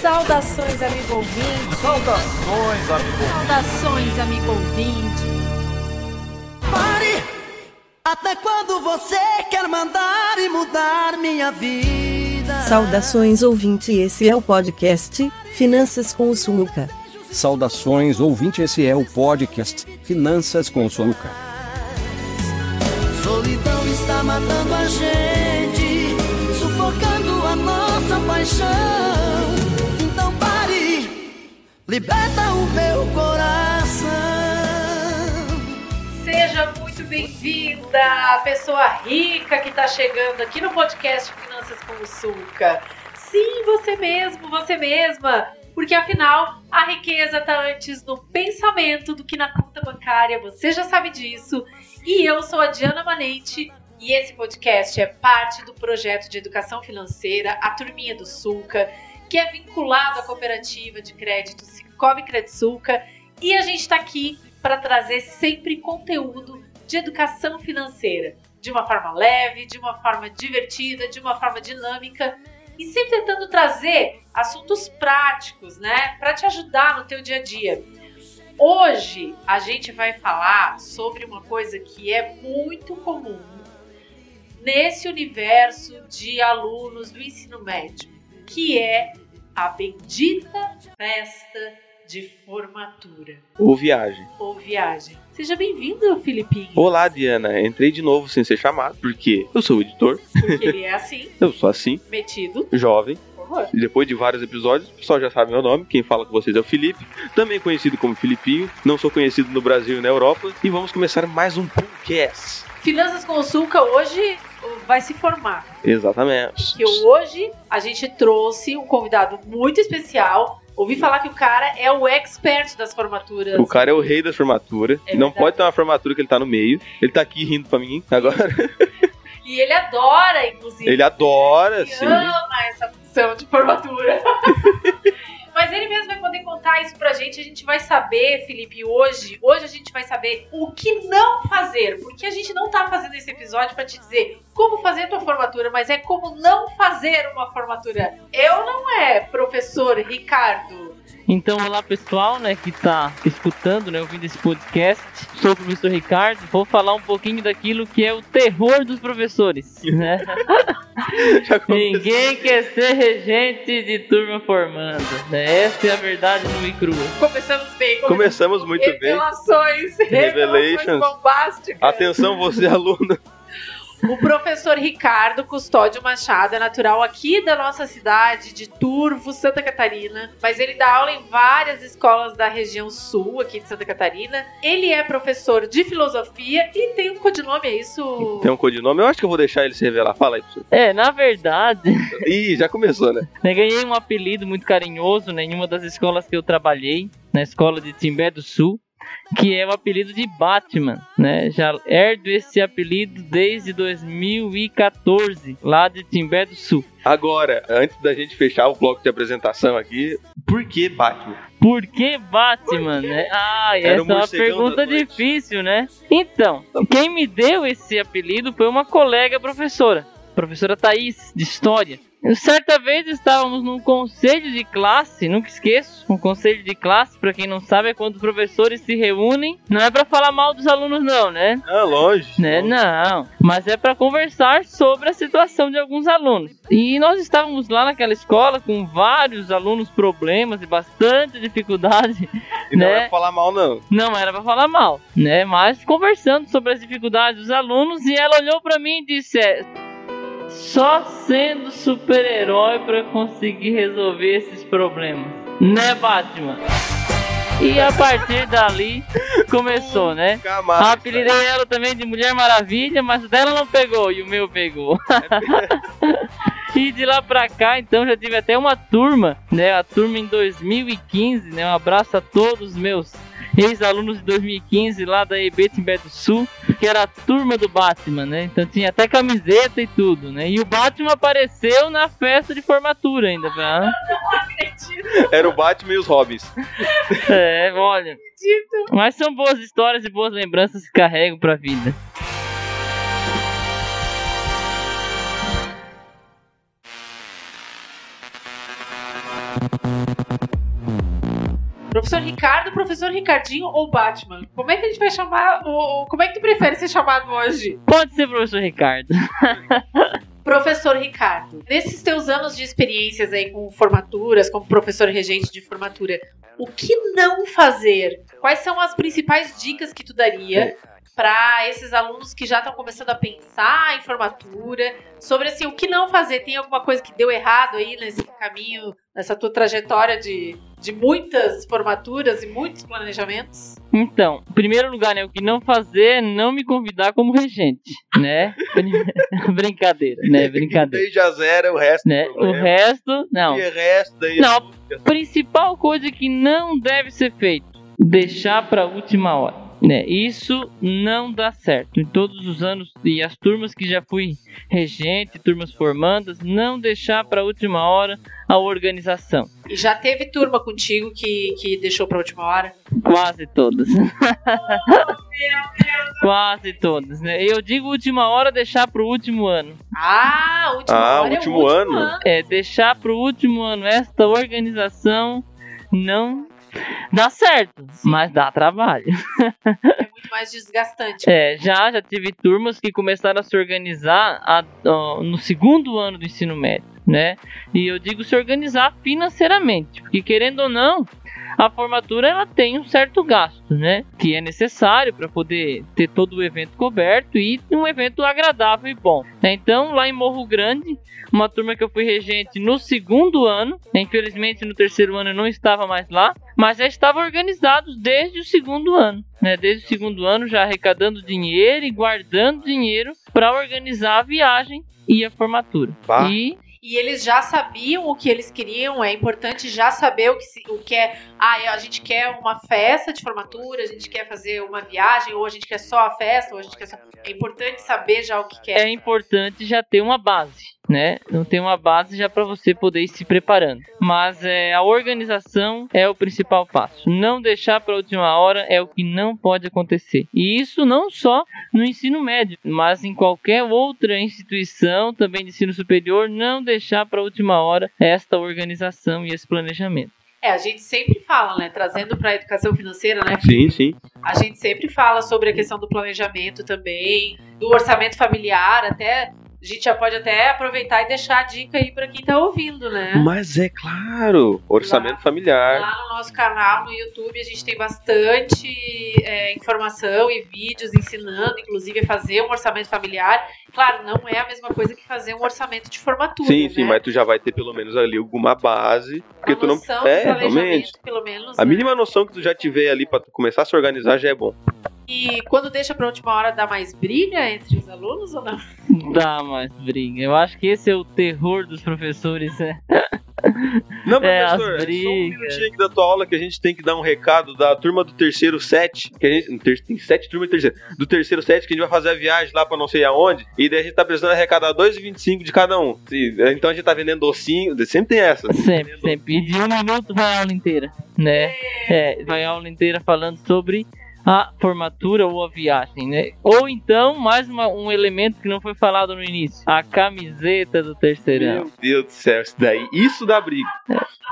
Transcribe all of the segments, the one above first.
Saudações, amigo ouvinte. Saudações, amigo. Saudações, amigo ouvinte. Pare! Até quando você quer mandar e mudar minha vida? Saudações ouvinte, esse é o podcast Finanças com o Suluca. Saudações ouvinte, esse é o podcast Finanças com Soluca. Solidão paixão. Então pare, liberta o meu coração. Seja muito bem-vinda, pessoa rica que está chegando aqui no podcast Finanças com o Sulca. Sim, você mesmo, você mesma. Porque afinal, a riqueza está antes no pensamento do que na conta bancária. Você já sabe disso. E eu sou a Diana Manente. E esse podcast é parte do projeto de educação financeira, a Turminha do Sulca, que é vinculado à cooperativa de crédito Cicobi Credsulca. E a gente está aqui para trazer sempre conteúdo de educação financeira, de uma forma leve, de uma forma divertida, de uma forma dinâmica e sempre tentando trazer assuntos práticos, né, para te ajudar no teu dia a dia. Hoje a gente vai falar sobre uma coisa que é muito comum nesse universo de alunos do ensino médio, que é a bendita festa de formatura Ou viagem. ou viagem. Seja bem-vindo, Filipinho, Olá, Diana. Entrei de novo sem ser chamado, porque eu sou o editor, porque ele é assim, eu sou assim, metido. jovem. Depois de vários episódios, o pessoal já sabe meu nome. Quem fala com vocês é o Felipe, também conhecido como Filipinho. Não sou conhecido no Brasil e na Europa. E vamos começar mais um podcast. Finanças com o Sulca hoje vai se formar. Exatamente. Que hoje a gente trouxe um convidado muito especial. Ouvi falar que o cara é o expert das formaturas. O cara é o rei da formatura. É não pode ter uma formatura que ele tá no meio. Ele tá aqui rindo pra mim agora. E ele adora, inclusive. Ele adora, Ele sim. ama essa função de formatura. Mas ele mesmo vai poder contar isso pra gente. A gente vai saber, Felipe, hoje. Hoje a gente vai saber o que não fazer. Porque a gente não tá fazendo esse episódio pra te dizer como fazer tua formatura, mas é como não fazer uma formatura. Eu não é, professor Ricardo. Então, olá pessoal, né, que tá escutando, né, ouvindo esse podcast. Sou o professor Ricardo. Vou falar um pouquinho daquilo que é o terror dos professores, né? Ninguém quer ser regente de turma formando, né? Essa é a verdade nua e crua. Começamos bem. Começamos muito bem. Revelações. Revelations. Revelações bombásticas. Atenção, você aluno. O professor Ricardo Custódio Machado é natural aqui da nossa cidade de Turvo, Santa Catarina, mas ele dá aula em várias escolas da região sul aqui de Santa Catarina. Ele é professor de filosofia e tem um codinome, é isso? Tem um codinome? Eu acho que eu vou deixar ele se revelar. Fala aí, professor. É, na verdade, Ih, já começou, né? ganhei um apelido muito carinhoso né, em uma das escolas que eu trabalhei, na escola de Timbé do Sul, que é o apelido de Batman, né? Já herdo esse apelido desde 2014, lá de Timbé do Sul. Agora, antes da gente fechar o bloco de apresentação aqui, por que Batman? Por que Batman, né? Ah, essa o é uma pergunta difícil, né? Então, quem me deu esse apelido foi uma colega professora, professora Thaís, de História. Certa vez estávamos num conselho de classe, nunca esqueço. Um conselho de classe, pra quem não sabe, é quando os professores se reúnem. Não é pra falar mal dos alunos, não, né? Ah, longe. Né? Não, mas é para conversar sobre a situação de alguns alunos. E nós estávamos lá naquela escola com vários alunos problemas e bastante dificuldade. E não né? é pra falar mal, não. Não era para falar mal, né? Mas conversando sobre as dificuldades dos alunos e ela olhou para mim e disse: é, só sendo super-herói para conseguir resolver esses problemas, né, Batman? E a partir dali começou, né? Camada. Apelidei ela também de Mulher Maravilha, mas o dela não pegou e o meu pegou. e de lá pra cá, então, já tive até uma turma, né? A turma em 2015, né? Um abraço a todos os meus ex-alunos de 2015 lá da EB Timbé do Sul, que era a turma do Batman, né? Então tinha até camiseta e tudo, né? E o Batman apareceu na festa de formatura ainda, tá? Era o Batman e os Robins. É, olha. Mas são boas histórias e boas lembranças que carrego pra vida. Professor Ricardo, professor Ricardinho ou Batman? Como é que a gente vai chamar? O, como é que tu prefere ser chamado hoje? Pode ser professor Ricardo. Professor Ricardo, nesses teus anos de experiências aí com formaturas, como professor regente de formatura, o que não fazer? Quais são as principais dicas que tu daria para esses alunos que já estão começando a pensar em formatura, sobre assim, o que não fazer? Tem alguma coisa que deu errado aí nesse caminho, nessa tua trajetória de, de muitas formaturas e muitos planejamentos? Então, em primeiro lugar, né, o que não fazer é não me convidar como regente, né? Brincadeira, né? Brincadeira. Daí já zera o resto. Né? O resto, não. E o resto daí. Não, principal coisa que não deve ser feito, deixar para última hora. Né? Isso não dá certo. Em todos os anos e as turmas que já fui regente, turmas formandas, não deixar para última hora a organização. E já teve turma contigo que, que deixou pra última hora? Quase todas. Quase todas, né? Eu digo última hora deixar pro último ano. Ah, última Ah, hora último é o último ano. ano. É deixar pro último ano. Esta organização não dá certo, mas dá trabalho. É muito mais desgastante. É, já, já tive turmas que começaram a se organizar a- ó, no segundo ano do ensino médio, né? E eu digo se organizar financeiramente, porque querendo ou não, a formatura ela tem um certo gasto, né? Que é necessário para poder ter todo o evento coberto e um evento agradável e bom. né? Então, lá em Morro Grande, uma turma que eu fui regente no segundo ano, né? infelizmente no terceiro ano eu não estava mais lá, mas já estava organizados desde o segundo ano, né? Desde o segundo ano já arrecadando dinheiro e guardando dinheiro para organizar a viagem e a formatura. Bah. E E eles já sabiam o que eles queriam, é importante já saber o que, se- o que é. Ah, a gente quer uma festa de formatura, a gente quer fazer uma viagem, ou a gente quer só a festa, ou a gente quer só. É importante saber já o que quer. é importante já ter uma base, né? Não ter uma base já para você poder ir se preparando. Mas é, a organização é o principal passo. Não deixar para a última hora é o que não pode acontecer. E isso não só no ensino médio, mas em qualquer outra instituição também de ensino superior, não deixar para a última hora esta organização e esse planejamento. É, a gente sempre fala, né? Trazendo para a educação financeira, né? Sim, sim. A gente sempre fala sobre a questão do planejamento também, do orçamento familiar, até. A gente já pode até aproveitar e deixar a dica aí para quem tá ouvindo, né? Mas é claro, orçamento familiar. Lá no nosso canal no YouTube a gente tem bastante é, informação e vídeos ensinando, inclusive, a fazer um orçamento familiar. Claro, não é a mesma coisa que fazer um orçamento de formatura. Sim, né? sim, mas tu já vai ter pelo menos ali alguma base. Porque a tu não. É, realmente. pelo menos. A né? mínima noção que tu já tiver ali pra tu começar a se organizar já é bom. E quando deixa pra última hora, dá mais briga entre os alunos ou não? Dá mais briga. Eu acho que esse é o terror dos professores. né? Não, É, as professor, é, só um minutinho aqui da tua aula que a gente tem que dar um recado da turma do terceiro set. Que a gente, ter- tem sete turmas de terceiro. Do terceiro set que a gente vai fazer a viagem lá pra não sei aonde. E daí a gente tá precisando arrecadar 2,25 de cada um. Sim, Então a gente tá vendendo docinho. Sempre tem essa. Sempre, sempre. E de um minuto vai a aula inteira, né? É, vai a aula inteira falando sobre a formatura ou a viagem, né? Ou então, mais uma- um elemento que não foi falado no início, a camiseta do terceirão. Meu Deus do céu, isso daí, isso dá briga.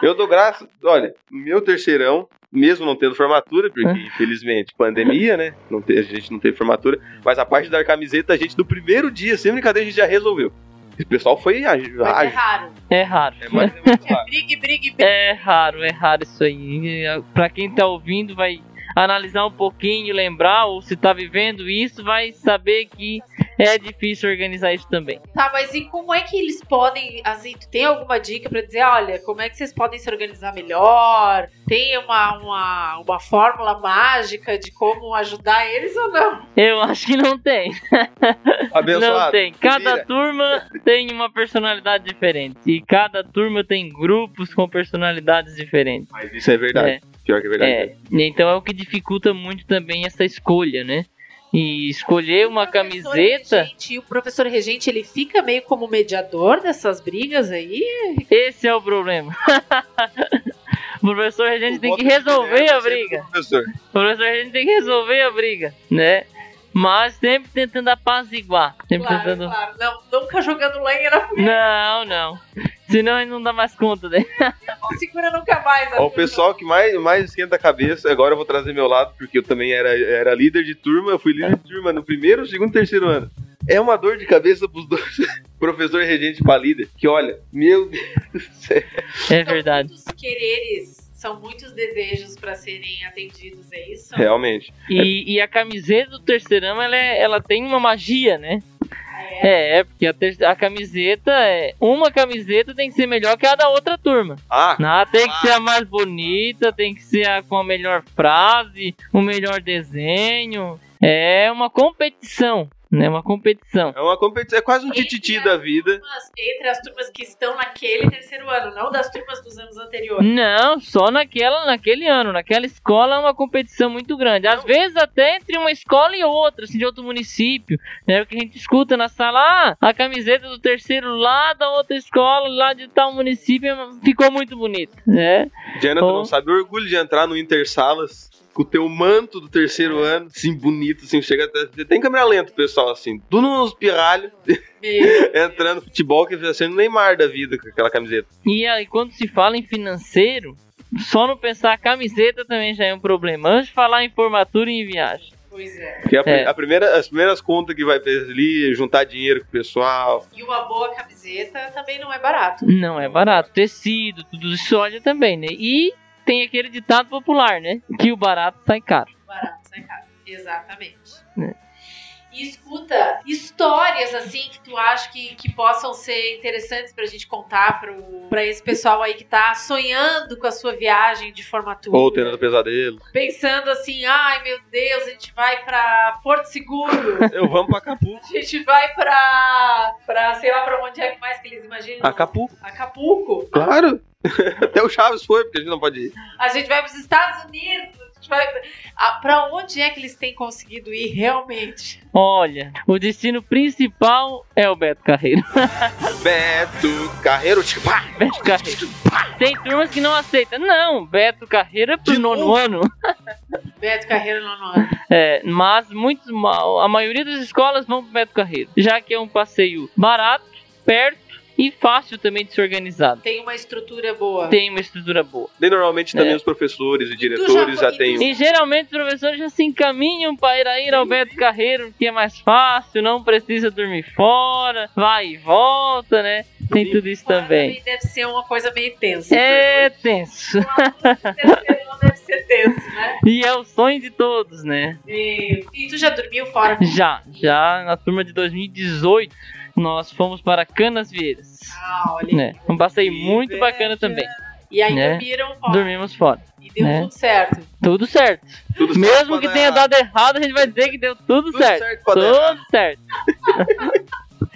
Eu dou graça, olha, meu terceirão, mesmo não tendo formatura, porque Hã? infelizmente pandemia, né? Não te- a gente não teve formatura, mas a parte da camiseta, a gente no primeiro dia, sem brincadeira, a gente já resolveu. O pessoal foi ágil. Mas é ágil. raro. É raro. É, mas é muito É raro. briga, briga, briga. É raro, é raro isso aí. Pra quem tá ouvindo, vai analisar um pouquinho, lembrar, ou se tá vivendo isso, vai saber que é difícil organizar isso também. Tá, mas e como é que eles podem, assim, tu tem alguma dica pra dizer, olha, como é que vocês podem se organizar melhor? Tem uma, uma, uma fórmula mágica de como ajudar eles ou não? Eu acho que não tem. Abençoado. Não tem. Cada turma tem uma personalidade diferente. E cada turma tem grupos com personalidades diferentes. Mas isso é verdade. Pior que é verdade. É. Então é o que dificulta muito também essa escolha, né? E escolher uma O camiseta, Regente, o professor regente, ele fica meio como mediador dessas brigas aí? esse é o problema. o professor regente O tem que resolver a briga. Professor. O professor regente tem que resolver a briga, né? Mas sempre tentando apaziguar. Sempre Claro, tentando. claro. Não, nunca jogando lenha na fogueira. Não, não. Senão ele não dá mais conta, né? Não segura nunca mais. Ó, o turma. pessoal que mais, mais esquenta a cabeça, agora eu vou trazer meu lado, porque eu também era, era líder de turma, eu fui líder de turma no primeiro, segundo e terceiro ano. É uma dor de cabeça pros dois, professor regente pra líder, que olha, meu Deus do céu. É São verdade. muitos quereres, são muitos desejos pra serem atendidos, é isso? Realmente. E, e a camiseta do terceirão, ela, é- ela tem uma magia, né? É, é porque a, a camiseta é. Uma camiseta tem que ser melhor que a da outra turma. Ah, Não, tem que ser a mais bonita, tem que ser a com a melhor frase, o melhor desenho. É uma competição, né? Uma competição. é uma competição, é quase um tititi da vida. Turmas- Entre as turmas que estão naquele terceiro ano, não das turmas dos anos anteriores. Não, só naquela, naquele ano, naquela escola é uma competição muito grande. Às vezes até entre uma escola e outra, assim, de outro município, né? O que a gente escuta na sala, ah, a camiseta do terceiro lá da outra escola, lá de tal município, ficou muito bonita, né? Diana, tu não sabe o orgulho de entrar no Intersalas com o teu manto do terceiro ano, assim, bonito, assim, chega até... Tem câmera lenta, pessoal, assim, tudo nos pirralhos, entrando no futebol, que vai sendo Neymar da vida com aquela camiseta. E aí, quando se fala em financeiro, só não pensar a camiseta também já é um problema. Antes de falar em formatura e em viagem. pois é. Que a, pri- É. a primeira, as primeiras contas que vai fazer ali, juntar dinheiro com o pessoal. E uma boa camiseta também não é barato. Não é barato. Tecido, tudo isso olha também, né? E tem aquele ditado popular, né? Que o barato sai caro. Barato, sai caro. Exatamente. É. E escuta, histórias assim que tu acha que, que possam ser interessantes pra gente contar pro, pra esse pessoal aí que tá sonhando com a sua viagem de formatura. Ou tendo pesadelo. Pensando assim, ai meu Deus, a gente vai pra Porto Seguro. Eu vamos pra Acapulco. A gente vai pra, pra sei lá pra onde é que mais que eles imaginam. Acapulco, Acapulco. claro. Até o Chaves foi, porque a gente não pode ir. A gente vai pros Estados Unidos. Vai... Ah, pra onde é que eles têm conseguido ir realmente? Olha, o destino principal é o Beto Carreiro. Beto Carreiro, tipo, Beto Carreiro. Tem turmas que não aceitam. Não, Beto Carreiro é pro De nono novo? ano. Beto Carreiro no ano. É, mas muitos, a maioria das escolas vão pro Beto Carreiro, já que é um passeio barato, perto e fácil também de ser organizado. Tem uma estrutura boa. Tem uma estrutura boa. Daí normalmente também É. os professores e diretores já já, têm. e E geralmente os professores já se encaminham para ir ao Beto Carreiro, que é mais fácil, não precisa dormir fora, vai e volta, né? Tem tudo isso Fora também. Deve ser uma coisa meio tensa. É tenso. Terceiro ano deve ser tenso, né? E é o sonho de todos, né? E, e tu já dormiu fora? Já, já na turma de 2018, nós fomos para Canas Vieiras. Ah, olha. Né? Um passeio muito inveja. bacana também. E aí Né? dormiram fora. Dormimos fora. E deu né? tudo certo. Tudo certo. Tudo certo Mesmo pra que dar tenha errado. dado errado, a gente vai dizer que deu tudo, Tudo certo. certo. Tudo certo.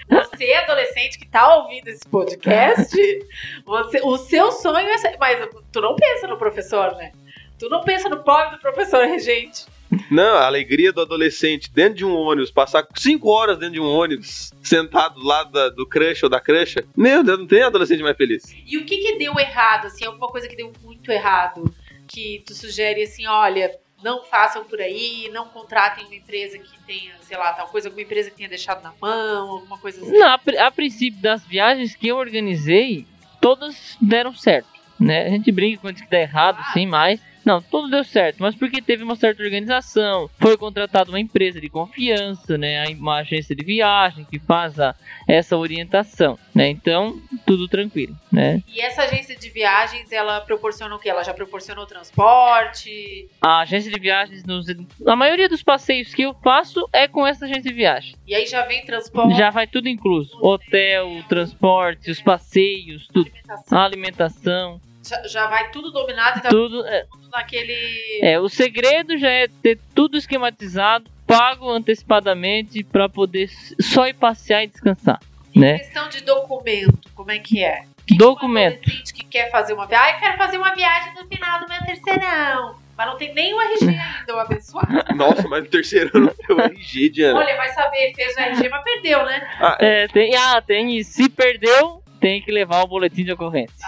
Você, adolescente que tá ouvindo esse podcast, você- o seu sonho é ser. Mas tu não pensa no professor, né? Tu não pensa no pobre do professor regente. Não, a alegria do adolescente dentro de um ônibus, passar cinco horas dentro de um ônibus, sentado do lado da- do crush ou da crush. Meu Deus, não tem adolescente mais feliz. E o que que deu errado, assim? Alguma coisa que deu muito errado? Que tu sugere assim, olha, não façam por aí, não contratem uma empresa que tenha, sei lá, tal coisa, alguma empresa que tenha deixado na mão, alguma coisa assim. Não, a, a princípio das viagens que eu organizei, todas deram certo. Né? A gente brinca quando que dá errado, sim, mas. Não, tudo deu certo, mas porque teve uma certa organização, foi contratada uma empresa de confiança, né, uma agência de viagem que faz a, essa orientação, né, então tudo tranquilo, né. E essa agência de viagens, ela proporciona o quê? Ela já proporcionou transporte? A agência de viagens, nos, a maioria dos passeios que eu faço é com essa agência de viagem, E aí já vem transporte, já vai tudo incluso, hotel, transporte, os passeios, tudo, alimentação. a alimentação, Já, vai tudo dominado e tá tudo, é, tudo naquele. É, o segredo já é ter tudo esquematizado, pago antecipadamente para poder só ir passear e descansar, né? Questão de documento, como é que é? Documento. Um adolescente que quer fazer uma viagem. Ah, eu quero fazer uma viagem no final do meu terceirão. Mas não tem nem o RG ainda, o abençoado. Nossa, mas no terceiro ano deu RG, Diana. Olha, vai saber, fez o RG, mas perdeu, né? Ah, É, tem, ah, tem, e se perdeu, tem que levar o boletim de ocorrência.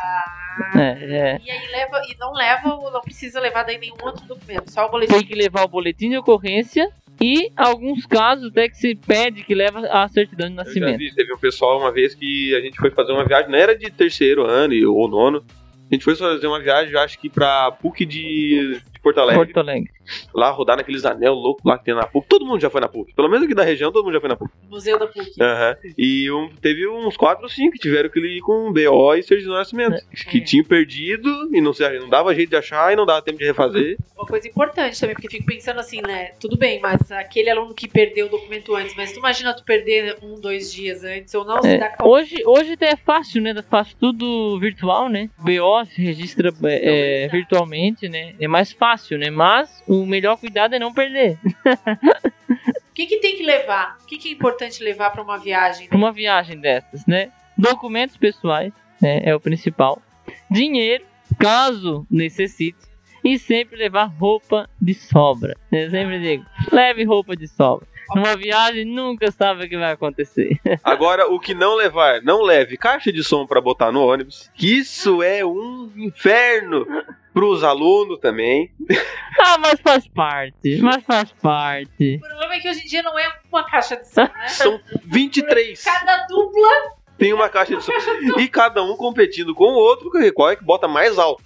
É, é. E aí leva, e não leva, não precisa levar daí nenhum outro documento, só o boletim. Tem que levar o boletim de ocorrência E alguns casos até que se pede que leva a certidão de Eu já nascimento. vi, teve um pessoal uma vez que a gente foi fazer uma viagem, não era de terceiro ano ou nono. A gente foi fazer uma viagem, acho que pra PUC de, de Porto Alegre. Porto Alegre. Lá rodar naqueles anel loucos lá que tem na PUC. Todo mundo já foi na PUC. Pelo menos aqui da região, todo mundo já foi na PUC. Museu da PUC. Aham. E um- teve uns 4 ou 5 que tiveram que ir com BO e certidão de nascimento. Que É. tinham perdido e não, se- não dava jeito de achar e não dava tempo de refazer. Uma coisa importante também, porque fico pensando assim, né? Tudo bem, mas aquele aluno que perdeu o documento antes, mas tu imagina tu perder um, dois dias antes ou não, se É, dá hoje, hoje até é fácil, né? Faz tudo virtual, né? BO se registra é, virtualmente, né? É mais fácil, né? Mas o melhor cuidado é não perder. O que, que tem que levar? O que, que é importante levar pra uma viagem? Pra uma viagem dessas, né? Documentos pessoais né? é o principal. Dinheiro, caso necessite. E sempre levar roupa de sobra. Eu sempre digo, leve roupa de sobra. Numa viagem nunca sabe o que vai acontecer. Agora, o que não levar, não leve caixa de som pra botar no ônibus. Que isso é um inferno pros alunos também. Ah, mas faz parte, mas faz parte. O problema é que hoje em dia não é uma caixa de som, né? São 23. Cada dupla. Tem uma caixa de som. E cada um competindo com o outro, qual é que bota mais alto.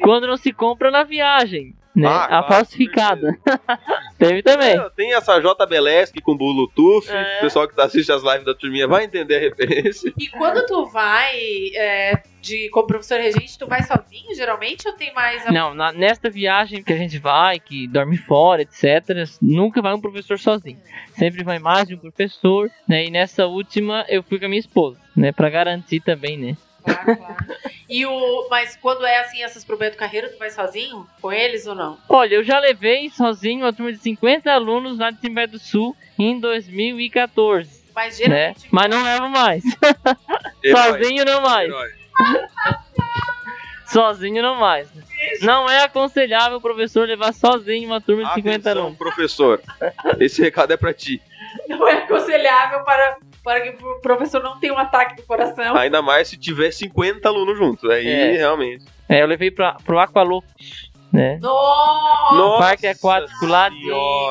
Quando não se compra na viagem, né? Ah, a claro, falsificada. Teve também. Tem essa JBLESC com Bluetooth. É. O pessoal que tá assiste as lives da turminha vai entender a referência. E quando tu vai é, de, como professor regente, tu vai sozinho, geralmente, ou tem mais... Não, na- nesta viagem que a gente vai, que dorme fora, etc., nunca vai um professor sozinho. Sempre vai mais de um professor, né? E nessa última eu fui com a minha esposa, né? Pra garantir também, né? Claro, claro. E o, mas quando é assim, essas pro Beto Carreiro, tu vai sozinho com eles ou não? Olha, eu já levei sozinho uma turma de 50 alunos lá de Timbé do Sul em 2014, Mas né? geralmente... Mas não levo mais. Herói, Sozinho não mais. herói. Sozinho não mais. Não é aconselhável o professor levar sozinho uma turma de 50 Atenção, alunos. professor. Esse recado é pra ti. Não é aconselhável para, para que o professor não tenha um ataque do coração. Ainda mais se tiver 50 alunos juntos. Aí É. realmente. É, eu levei pra, pro Aqualocos, né? Nossa! Nossa Parque aquático lá de.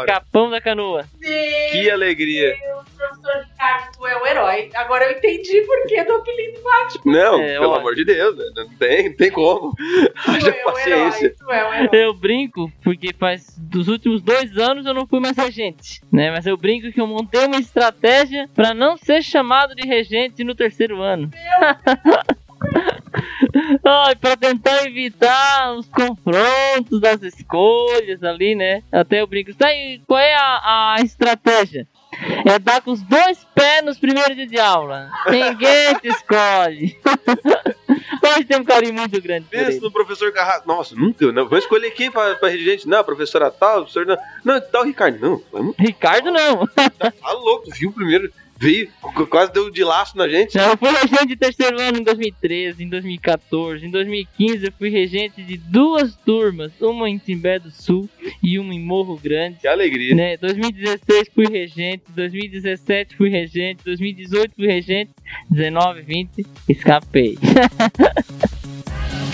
Capão da Canoa. Que alegria. professor Ricardo, tu é o herói. Agora eu entendi por que do apelido Batman. Não, É, pelo ó. amor de Deus. né? Não tem, não tem como. Tu Haja é o paciência. herói, tu é o herói. Eu brinco, porque faz dos últimos dois anos eu não fui mais regente, né? Mas eu brinco que eu montei uma estratégia pra não ser chamado de regente no terceiro ano. Ai, pra tentar evitar os confrontos das escolhas ali, né? Até eu brinco. Sabe qual é a, a estratégia? É dar com os dois pés nos primeiros dias de aula. Ninguém te escolhe. Pode ter um carinho muito grande Pensa no professor Carrasco. Nossa, nunca. Não. Vou escolher quem pra, pra regente? Não, a professora tal, professor não. Não, tal Ricardo. Não. Ricardo não. Tá louco, viu primeiro. Qu- quase deu de laço na gente. Eu fui regente de terceiro ano em 2013, em 2014, em 2015 eu fui regente de duas turmas, uma em Timbé do Sul e uma em Morro Grande. Que alegria. Né, 2016 fui regente, 2017 fui regente, 2018 fui regente, 19, 20 escapei.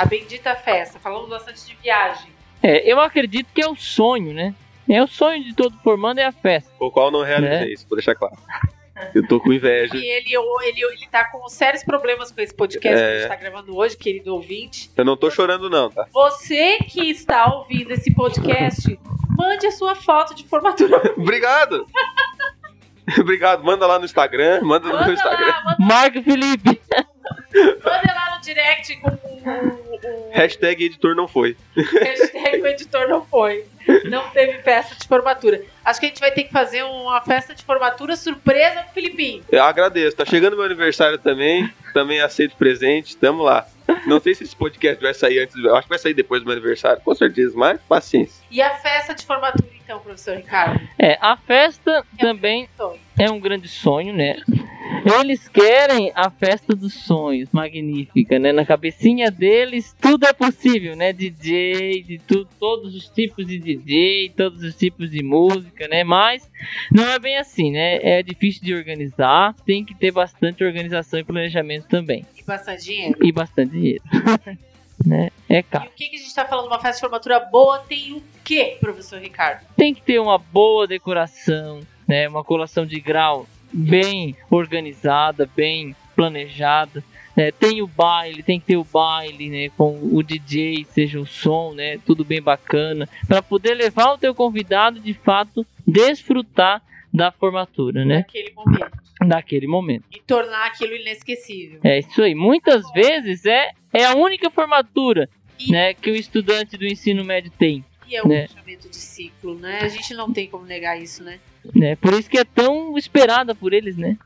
A bendita festa. Falamos bastante de viagem. É, eu acredito que é o sonho, né? É o sonho de todo formando é a festa. O qual não realizei Né? isso, vou deixar claro. Eu tô com inveja. E ele, ele, ele tá com sérios problemas com esse podcast que a É. gente tá gravando hoje, querido ouvinte. Eu não tô chorando, não, tá? Você que está ouvindo esse podcast, mande a sua foto de formatura. Obrigado! Obrigado, manda lá no Instagram, manda no Manda Instagram. lá, manda, Marco Felipe! manda lá no direct com o, o Hashtag editor não foi. hashtag o editor não foi. Não teve festa de formatura. Acho que a gente vai ter que fazer uma festa de formatura surpresa pro Filipinho. Eu agradeço. Tá chegando meu aniversário também. Também aceito presente. Tamo lá. Não sei se esse podcast vai sair antes. Eu acho que vai sair depois do meu aniversário, com certeza, mas paciência. E a festa de formatura, então, professor Ricardo? É, a festa também Sonho. é um grande sonho, né? Eles querem a festa dos sonhos, magnífica, né? Na cabecinha deles tudo é possível, né? DJ, de tu, todos os tipos de DJ, todos os tipos de música, né? Mas não é bem assim, né? É difícil de organizar, tem que ter bastante organização e planejamento também. E bastante dinheiro. E bastante dinheiro. né? É E caro. o que, que a gente tá falando? Uma festa de formatura boa tem o quê, professor Ricardo? Tem que ter uma boa decoração, né? Uma colação de grau bem organizada, bem planejada. né? Tem o baile, tem que ter o baile, né? Com o DJ, seja o som, né? Tudo bem bacana, para poder levar o teu convidado de fato desfrutar da formatura, né? Naquele momento. Daquele momento. E tornar aquilo inesquecível. É isso aí. Muitas vezes é é a única formatura, E- né? Que o estudante do ensino médio tem. E é um Né? fechamento de ciclo, né? A gente não tem como negar isso, né? Né? Por isso que é tão esperada por eles, né?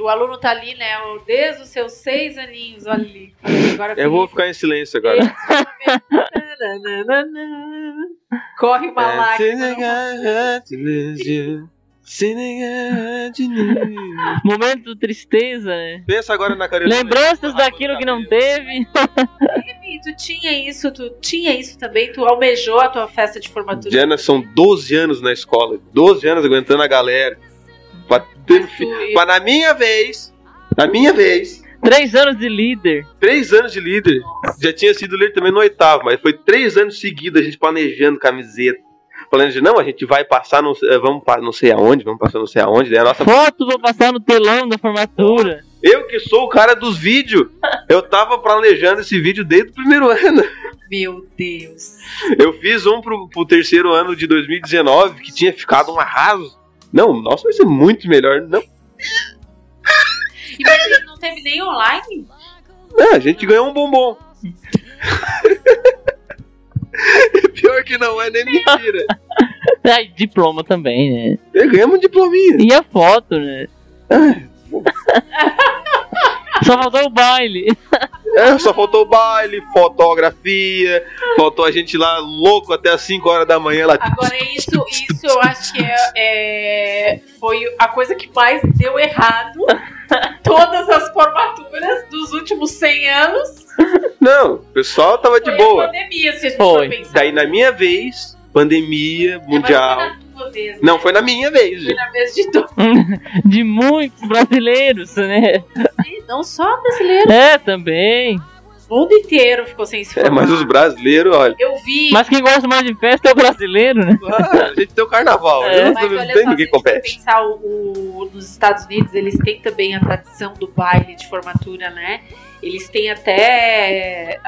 O aluno tá ali, né? Desde os seus seis aninhos, olha ali. Agora Eu vou ficar em silêncio agora. Corre uma É, lágrima. Momento tristeza, né? Pensa agora na Carolina. Lembranças daquilo que não teve. E tu tinha isso, tu tinha isso também, tu almejou a tua festa de formatura. Diana, são 12 anos na escola. 12 anos aguentando a galera. Pra, ter, pra na minha vez, na minha vez, Três anos de líder. três anos de líder. Já tinha sido líder também no oitavo, mas foi três anos seguidos a gente planejando camiseta. Planejando, não, a gente vai passar, não, sei- vamos para não sei aonde, vamos passar não sei aonde. Daí a nossa Foto vou passar no telão da formatura. Eu que sou o cara dos vídeos, eu tava planejando esse vídeo desde o primeiro ano. Meu Deus. Eu fiz um pro, pro terceiro ano de 2019 que tinha ficado um arraso. Não, nossa, vai ser muito melhor. Não, E mas não teve nem online? não, a gente ganhou um bombom. Pior que não é nem mentira. Ai, diploma também, né? Eu ganhamos um diplominha. E a foto, né? Só faltou o baile. É, só faltou o baile, fotografia, faltou a gente lá louco até as 5 horas da manhã lá. Agora, isso, isso eu acho que é, é- foi a coisa que mais deu errado. Todas as formaturas dos últimos 100 anos Não, o pessoal tava de foi a boa. pandemia, se a gente Foi. for pensar. Daí na minha vez, pandemia mas mundial. foi na tua vez, né? Não, foi na minha vez. Foi na vez de todos. De muitos brasileiros, né? Não só brasileiro, É, também. o mundo inteiro ficou sem se É, mas os brasileiros, olha. Eu vi. Mas quem gosta mais de festa é o brasileiro, né? ah, a gente tem o carnaval. É, eu Mas não olha tem só, ninguém se que a gente for compete. pensar o, o- nos Estados Unidos, eles têm também a tradição do baile de formatura, né? Eles têm até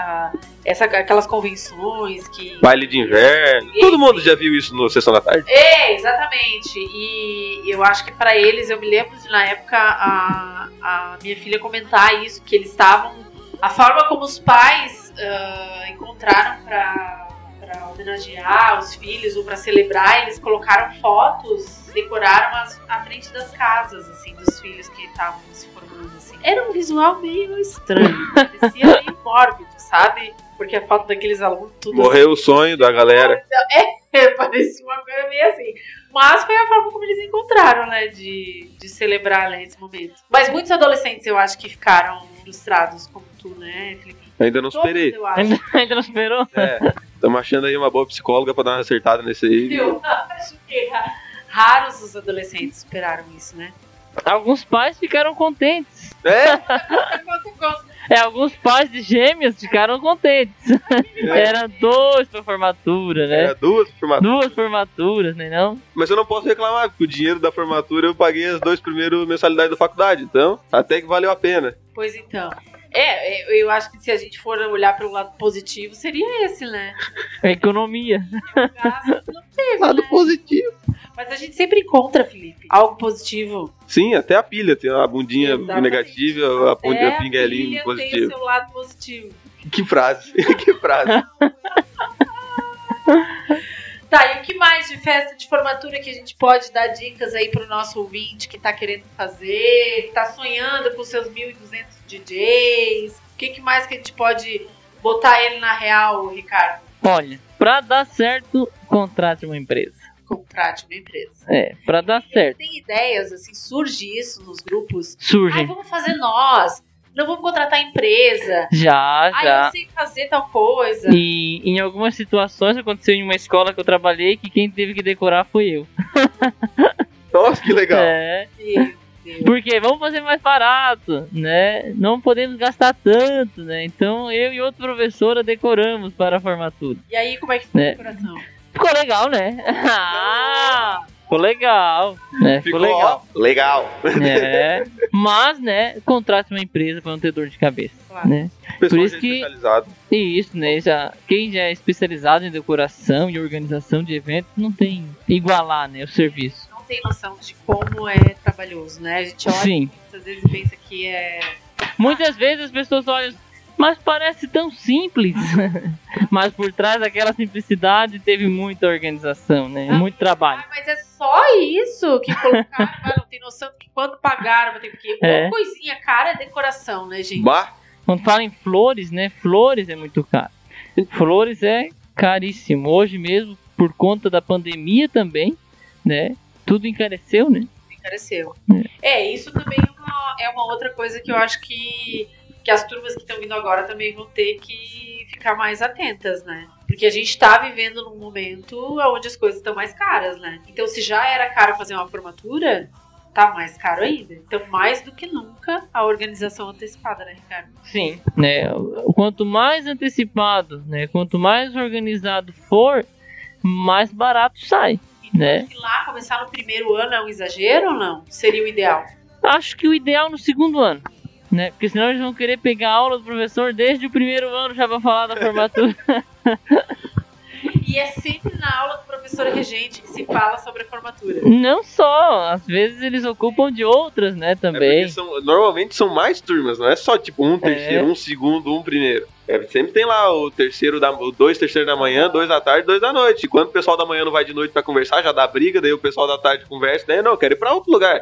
essa, aquelas convenções que. Baile de inverno. Todo mundo já viu isso no Sessão da Tarde. É, exatamente. E eu acho que pra eles, eu me lembro de na época a, a minha filha comentar isso, que eles estavam. A forma como os pais ah, encontraram pra, pra homenagear os filhos ou pra celebrar, eles colocaram fotos, decoraram as, a frente das casas, assim, dos filhos que estavam se formando, assim. Era um visual meio estranho, parecia meio mórbido, sabe? Porque a foto daqueles alunos tudo Morreu o sonho da galera. é, parecia uma coisa meio assim. Mas foi a forma como eles encontraram, né? De, de celebrar né, esse momento. Mas muitos adolescentes eu acho que ficaram frustrados, como tu, né, Felipe? Ainda não Todos, acho. Ainda, ainda não esperou? É, estamos achando aí uma boa psicóloga pra dar uma acertada nesse aí. Eu acho que ra- raros os adolescentes superaram isso, né? Alguns pais ficaram contentes. É? É, alguns pais de gêmeos ficaram contentes. Era dois pra formatura, né? Era duas formaturas. Duas formaturas, né não? Mas eu não posso reclamar, porque o dinheiro da formatura eu paguei as duas primeiras mensalidades da faculdade. Então, até que valeu a pena. Pois então. É, é, eu acho que se a gente for olhar pelo lado positivo, seria esse, né? A economia. O gasto não teve, Lado né? positivo. Mas a gente sempre encontra, Felipe, algo positivo. Sim, até a pilha tem a bundinha Exatamente. negativa, a, Até a pinguelinha pilha Tem o positiva. seu lado positivo. Que frase, que frase. Tá, e o que mais de festa de formatura que a gente pode dar dicas aí pro nosso ouvinte que tá querendo fazer, que tá sonhando com seus 1.200 DJs? O que, que mais que a gente pode botar ele na real, Ricardo? Olha, pra dar certo, contrate uma empresa. contrate uma empresa. É, pra dar certo. Tem ideias, assim, surge isso nos grupos. Surge. Ai, vamos fazer nós. Não vamos contratar a empresa. Já, Ai, já. eu sei fazer tal coisa. E em algumas situações aconteceu em uma escola que eu trabalhei que quem teve que decorar foi eu. Nossa, que legal. É. Meu Deus. Porque vamos fazer mais barato, né? Não podemos gastar tanto, né? Então eu e outra professora decoramos para a formatura. E aí, como é que ficou É. o coração? Ficou legal, né? Ah, ficou legal, né? Ficou, legal. ó, legal. É. Mas, né, contrate uma empresa para não ter dor de cabeça, Claro. né? Pessoal isso já que- especializado. E isso, né? Já, quem já é especializado em decoração e organização de eventos não tem igualar, né, o serviço. Não tem noção de como é trabalhoso, né? A gente olha Sim. muitas vezes pensa que é. Muitas vezes as pessoas olham, mas parece tão simples. mas por trás daquela simplicidade teve muita organização, né? Muito trabalho. Ah, mas é só isso que colocaram. ah, não tem noção de quanto pagaram. Ter que... Uma É. coisinha cara é decoração, né, gente? Bah, Quando fala em flores, né? Flores é muito caro. Flores é caríssimo. Hoje mesmo, por conta da pandemia também, né? Tudo encareceu, né? encareceu. É, isso também é uma, é uma outra coisa que eu acho que, que as turmas que estão vindo agora também vão ter que ficar mais atentas, né? Porque a gente tá vivendo num momento onde as coisas estão mais caras, né? Então, se já era caro fazer uma formatura, tá mais caro ainda. Então, mais do que nunca, a organização antecipada, né, Ricardo? Sim, né? Quanto mais antecipado, né? Quanto mais organizado for, mais barato sai, né? E lá começar no primeiro ano é um exagero ou não? Seria o ideal. Acho que o ideal no segundo ano, né? Porque senão eles vão querer pegar a aula do professor desde o primeiro ano já pra falar da formatura. E é sempre na aula do professor regente que se fala sobre a formatura. Não só, às vezes eles ocupam de outras, né? é Também. porque são, normalmente são mais turmas, não é só tipo um terceiro, um segundo, um primeiro. É, sempre tem lá o terceiro da, o dois terceiro da manhã, dois da tarde, dois da noite. E quando o pessoal da manhã não vai de noite pra conversar, já dá briga, daí o pessoal da tarde conversa, daí não, eu quero ir pra outro lugar.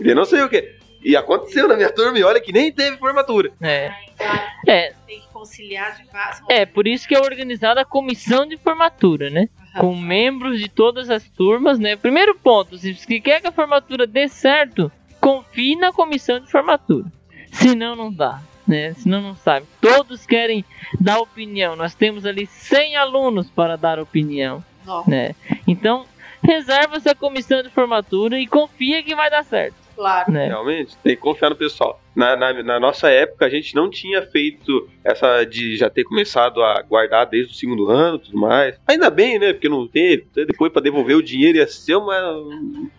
E não sei o que. E aconteceu na minha turma, e olha que nem teve formatura. É. Então, É, tem que conciliar de várias é, por isso que é organizada a comissão de formatura, né? Com membros de todas as turmas, né? Primeiro ponto, se você quer que a formatura dê certo, confie na comissão de formatura. Senão não dá, né? Senão não sabe. Todos querem dar opinião. Nós temos ali 100 alunos para dar opinião, Nossa, né? Então, reserva essa comissão de formatura e confia que vai dar certo, claro. né? Realmente, tem que confiar no pessoal. Na, na, na nossa época, a gente não tinha feito essa de já ter começado a guardar desde o segundo ano e tudo mais. Ainda bem, né? Porque não teve. Depois, pra devolver o dinheiro, ia ser uma.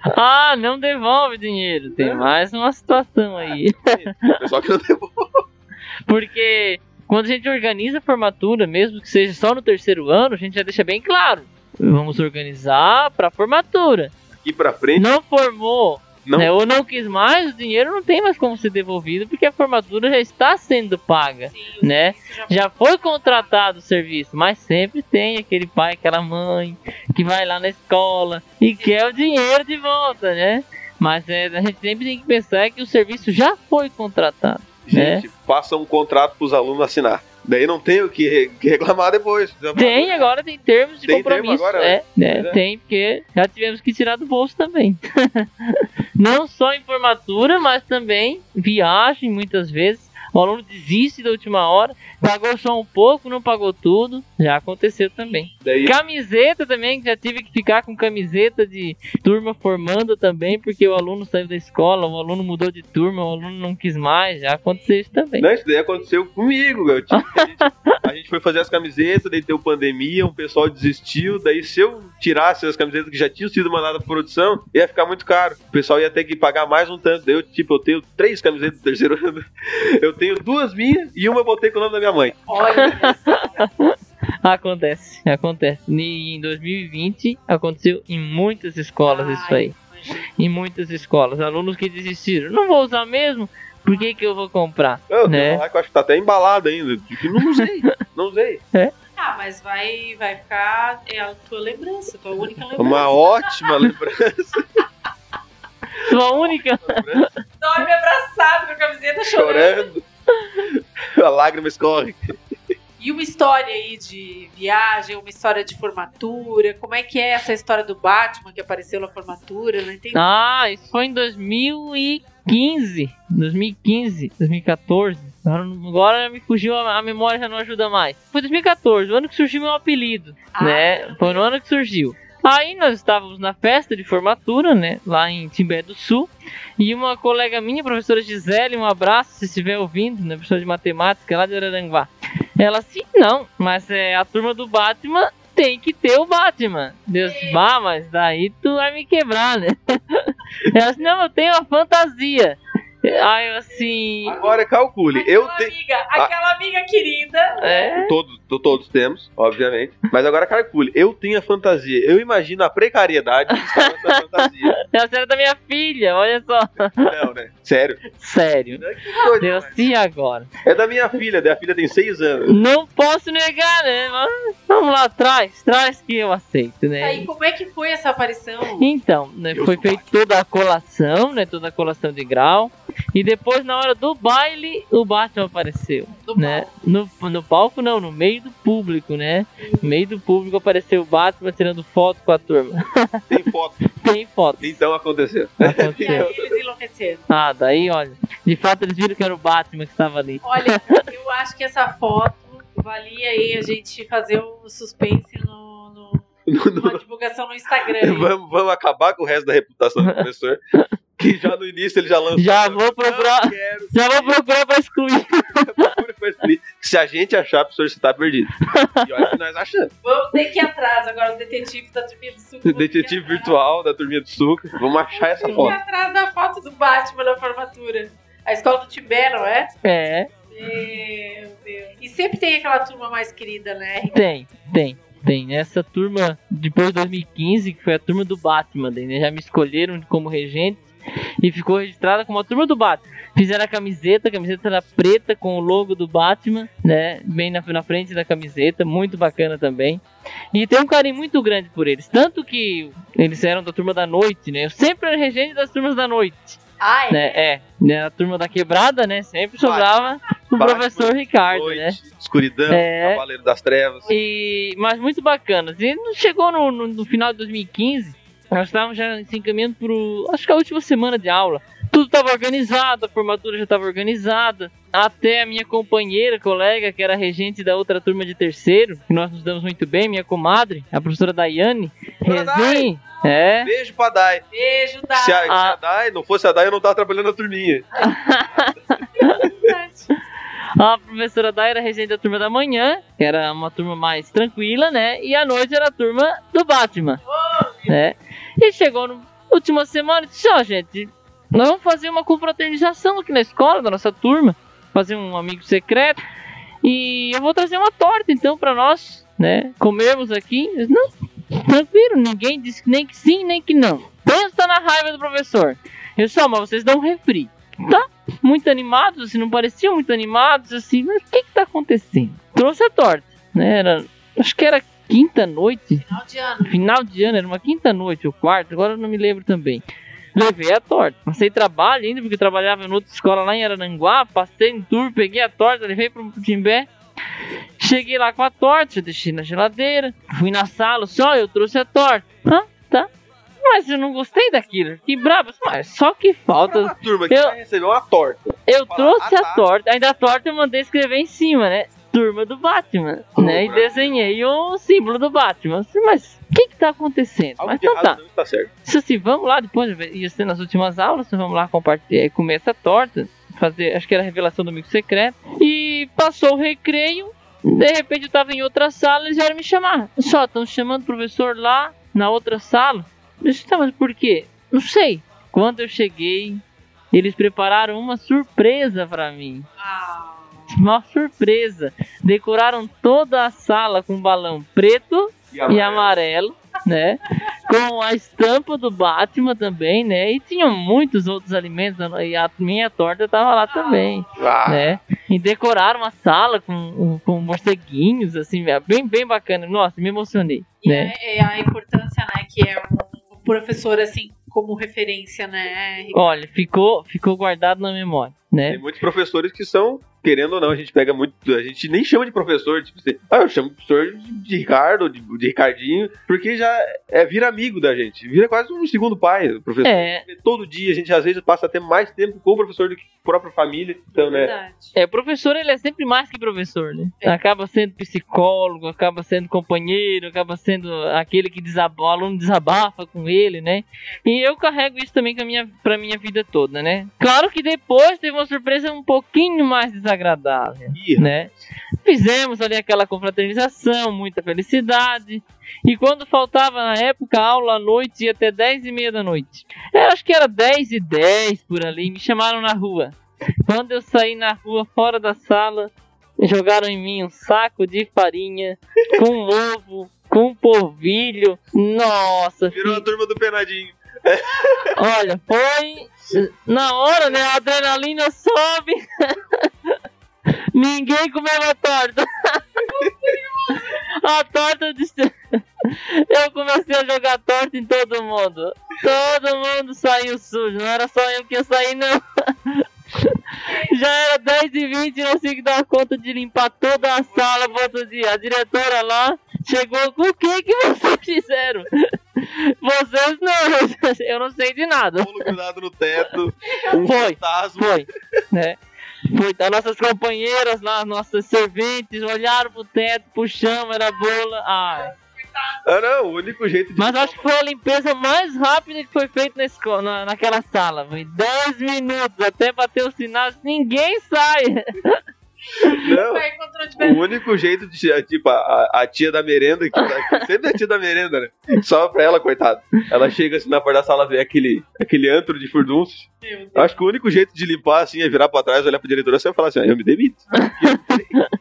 Ah, não devolve dinheiro. Tem mais uma situação aí. O pessoal que não devolve. Porque quando a gente organiza a formatura, mesmo que seja só no terceiro ano, a gente já deixa bem claro. Vamos organizar para formatura. Aqui pra frente, Não formou, não. né, ou não quis mais, o dinheiro não tem mais como ser devolvido, porque a formatura já está sendo paga, Sim, né? já- Já foi contratado o serviço, mas sempre tem aquele pai, aquela mãe que vai lá na escola e quer o dinheiro de volta, né? Mas é, a gente sempre tem que pensar que o serviço já foi contratado. Gente, passa um contrato pros alunos assinar. Daí não tem o que re- que reclamar depois. Tem, agora tem termos de Tem termo compromisso. agora, é, né? Pois é. Tem, porque já tivemos que tirar do bolso também. Não só em formatura, mas também viagem, muitas vezes. O aluno desiste da última hora, pagou só um pouco, não pagou tudo. Já aconteceu também. Daí, Camiseta também, que já tive que ficar com camiseta de turma formando também, porque o aluno saiu da escola, o aluno mudou de turma, o aluno não quis mais. Já aconteceu isso também. não, isso daí aconteceu comigo. Eu tive- a, gente, a gente foi fazer as camisetas, daí deu pandemia, um pessoal desistiu. Daí, se eu tirasse as camisetas que já tinham sido mandadas pra produção, ia ficar muito caro. O pessoal ia ter que pagar mais um tanto. Daí, eu, tipo, eu tenho três camisetas do terceiro ano. Eu tenho duas minhas e uma eu botei com o nome da minha mãe. Olha, Acontece, acontece. E em 2020 aconteceu em muitas escolas isso aí. Em muitas escolas. Alunos que desistiram. Não vou usar mesmo, por que, que eu vou comprar? Eu, Né? eu acho que tá até embalado ainda. Não usei, não usei. Ah, mas vai, vai ficar. É a tua lembrança, a tua única lembrança. Uma ótima lembrança. Sua única. Dorme abraçado com a camiseta chorando. chorando. A lágrima escorre. E uma história aí de viagem, uma história de formatura. Como é que é essa história do Batman que apareceu na formatura? Não entendi. Ah, isso foi em 2015. 2015, 2014. Agora, agora me fugiu, a, a memória já não ajuda mais. Foi 2014, o ano que surgiu meu apelido, Ah. né? Foi no ano que surgiu. Aí nós estávamos na festa de formatura, né? Lá em Timbé do Sul. E uma colega minha, a professora Gisele, um abraço se estiver ouvindo, né? Professora de matemática lá de Araranguá. Ela assim, não, mas é a turma do Batman tem que ter o Batman. Deus, vá, mas daí tu vai me quebrar, né? Ela assim, não, eu tenho uma fantasia. Aí eu assim. Agora calcule, eu Aquela tenho. amiga, aquela amiga querida. É, Todos, to- todos temos, obviamente. Mas agora calcule, eu tenho a fantasia. Eu imagino a precariedade que está nessa fantasia. essa era da minha filha, olha só. Não, né? Sério. Sério. Que doido, Deus, mano. e agora? É da minha filha, minha filha tem seis anos. Não posso negar, né? Mas vamos lá, traz, traz que eu aceito, né? Aí, como é que foi essa aparição? Então, né, Eu foi feita toda a colação, né? Toda a colação de grau. E depois, na hora do baile, o Batman apareceu. Do né? No, no palco não, no meio do público, né? No meio do público apareceu o Batman tirando foto com a turma. Tem foto. Tem foto. Então aconteceu. E Aconteceu. aí eles enlouqueceram. Ah, daí, olha. De fato, eles viram que era o Batman que estava ali. Olha, eu acho que essa foto valia aí a gente fazer um suspense no, no- numa divulgação no Instagram. vamos, vamos acabar com o resto da reputação do professor. Que já no início ele já lançou. Já vou procurar. Já vou procurar pra excluir. Procura pra excluir. Se a gente achar, professor, você tá perdido. E olha que nós achamos. Vamos ter que ir atrás agora, o detetive da turminha do sul. Detetive virtual da turminha do suco. Vamos achar essa Tem que ir foto. atrás da foto do Batman na formatura. A escola do Timbé, não é? É, Meu Deus. E sempre tem aquela turma mais querida, né? tem, tem. Tem. Essa turma, depois de 2015, que foi a turma do Batman, né? Já me escolheram como regente e ficou registrada como a turma do Batman. Fizeram a camiseta, a camiseta era preta com o logo do Batman, né? Bem na, na frente da camiseta, muito bacana também. E tem um carinho muito grande por eles. Tanto que eles eram da turma da noite, né? Eu sempre era regente das turmas da noite. Ah, é? né? É, né? A turma da quebrada, né? Sempre sobrava o Batman, professor Ricardo, Noite, né? escuridão, É. Cavaleiro das Trevas. E, mas muito bacanas. E chegou no, no, no final de 2015, nós estávamos já se encaminhando para acho que a última semana de aula. Tudo estava organizado, a formatura já estava organizada. Até a minha companheira, colega, que era regente da outra turma de terceiro, que nós nos damos muito bem, minha comadre, a professora Daiane. Dona Rezin, é. Beijo pra Dai. Beijo, da Se a, se Ah. a Dai não fosse a Dai, eu não tava trabalhando na turminha. A professora Dai era regente da turma da manhã, que era uma turma mais tranquila, né? E à noite era a turma do Batman, né? E chegou na última semana e disse: Ó, gente, nós vamos fazer uma confraternização aqui na escola da nossa turma, fazer um amigo secreto. E eu vou trazer uma torta então pra nós, né? Comermos aqui. Disse, Não, tranquilo, ninguém disse nem que sim, nem que não. Pensa na raiva do professor. Eu só, mas vocês dão um refri. Tá? Muito animados, assim, não pareciam muito animados, assim, mas o que que tá acontecendo? Trouxe a torta, né? Era, acho que era quinta noite, Final de ano. final de ano, era uma quinta noite ou quarta, agora eu não me lembro também. Levei a torta. Passei trabalho ainda, porque trabalhava em outra escola lá em Arananguá. Passei em tour, peguei a torta, levei pro Timbé. Cheguei lá com a torta, deixei na geladeira. Fui na sala, só eu trouxe a torta. Ah, tá. Mas eu não gostei daquilo. Que brabo. Mas só que falta. A turma que Eu- vai receber uma torta. Eu Fala, trouxe ah, a tá. torta, ainda a torta eu mandei escrever em cima, né? Turma do Batman, né? E desenhei o símbolo do Batman. Assim, Mas o que que tá acontecendo? Algo Mas então tá. não está certo. Disse assim, vamos lá, depois ia ser nas últimas aulas, vamos lá compartilhar, comer essa torta, fazer, acho que era a revelação do amigo secreto. E passou o recreio, de repente eu tava em outra sala, eles vieram me chamar. Só, estão chamando o professor lá, na outra sala. Eu disse, tá, mas por quê? Não sei. Quando eu cheguei, eles prepararam uma surpresa pra mim. Ah, Uma surpresa. Decoraram toda a sala com balão preto e amarelo, né? Com a estampa do Batman também, né? E tinham muitos outros alimentos, e a minha torta tava lá também, Ah, né? E decoraram a sala com, com morceguinhos, assim, bem, bem bacana. Nossa, me emocionei, e né? é, é a importância, né, que é um professor, assim, como referência, né? Olha, ficou, ficou guardado na memória. né? Tem muitos professores que são, querendo ou não, a gente pega muito. A gente nem chama de professor, tipo assim, ah, eu chamo de professor de, Ricardo, de, de Ricardinho, porque já é, vira amigo da gente. Vira quase um segundo pai, o professor. É, Todo dia a gente às vezes passa até mais tempo com o professor do que com a própria família. Então, né? Verdade. é, o professor ele é sempre mais que professor, né? É. Acaba sendo psicólogo, acaba sendo companheiro, acaba sendo aquele que desaba, o aluno desabafa com ele, né? E eu carrego isso também com minha, pra minha vida toda, né? Claro que depois teve uma surpresa um pouquinho mais desagradável. Ih, né? Fizemos ali aquela confraternização, muita felicidade. E quando faltava na época aula à noite, ia até 10 e meia da noite. Eu acho que era 10 e 10 por ali, me chamaram na rua. Quando eu saí na rua, fora da sala, jogaram em mim um saco de farinha, com ovo, com polvilho. Nossa, Virou a turma do Penadinho. Olha, foi. Na hora, né? A adrenalina sobe. Ninguém comeu a torta. A torta de. Eu comecei a jogar torta em todo mundo. Todo mundo saiu sujo. Não era só eu que ia sair, não. Já era 10 e 20 e não consegui dar conta de limpar toda a sala pro outro dia. A diretora lá chegou com o que que vocês fizeram? Vocês não, eu não sei de nada. Bolo grudado no teto, um Foi. fantasma. Foi, né? Foi, as nossas companheiras lá, nossas serventes, olharam pro teto, pro chão, era bola. Ai. Ah, não, o único jeito de. Mas acho que foi a limpeza mais rápida que foi feita na escola, na, naquela sala. Foi 10 minutos até bater o sinal, ninguém sai. Não. O único jeito de, tipo, a, a tia da merenda, que tá- sempre é a tia da merenda, né? Só pra ela, coitada. Ela chega assim na porta da sala, vê aquele, aquele antro de furdunços. Acho que o único jeito de limpar, assim, é virar pra trás, olhar pra diretora assim e falar assim, ah, eu me demito.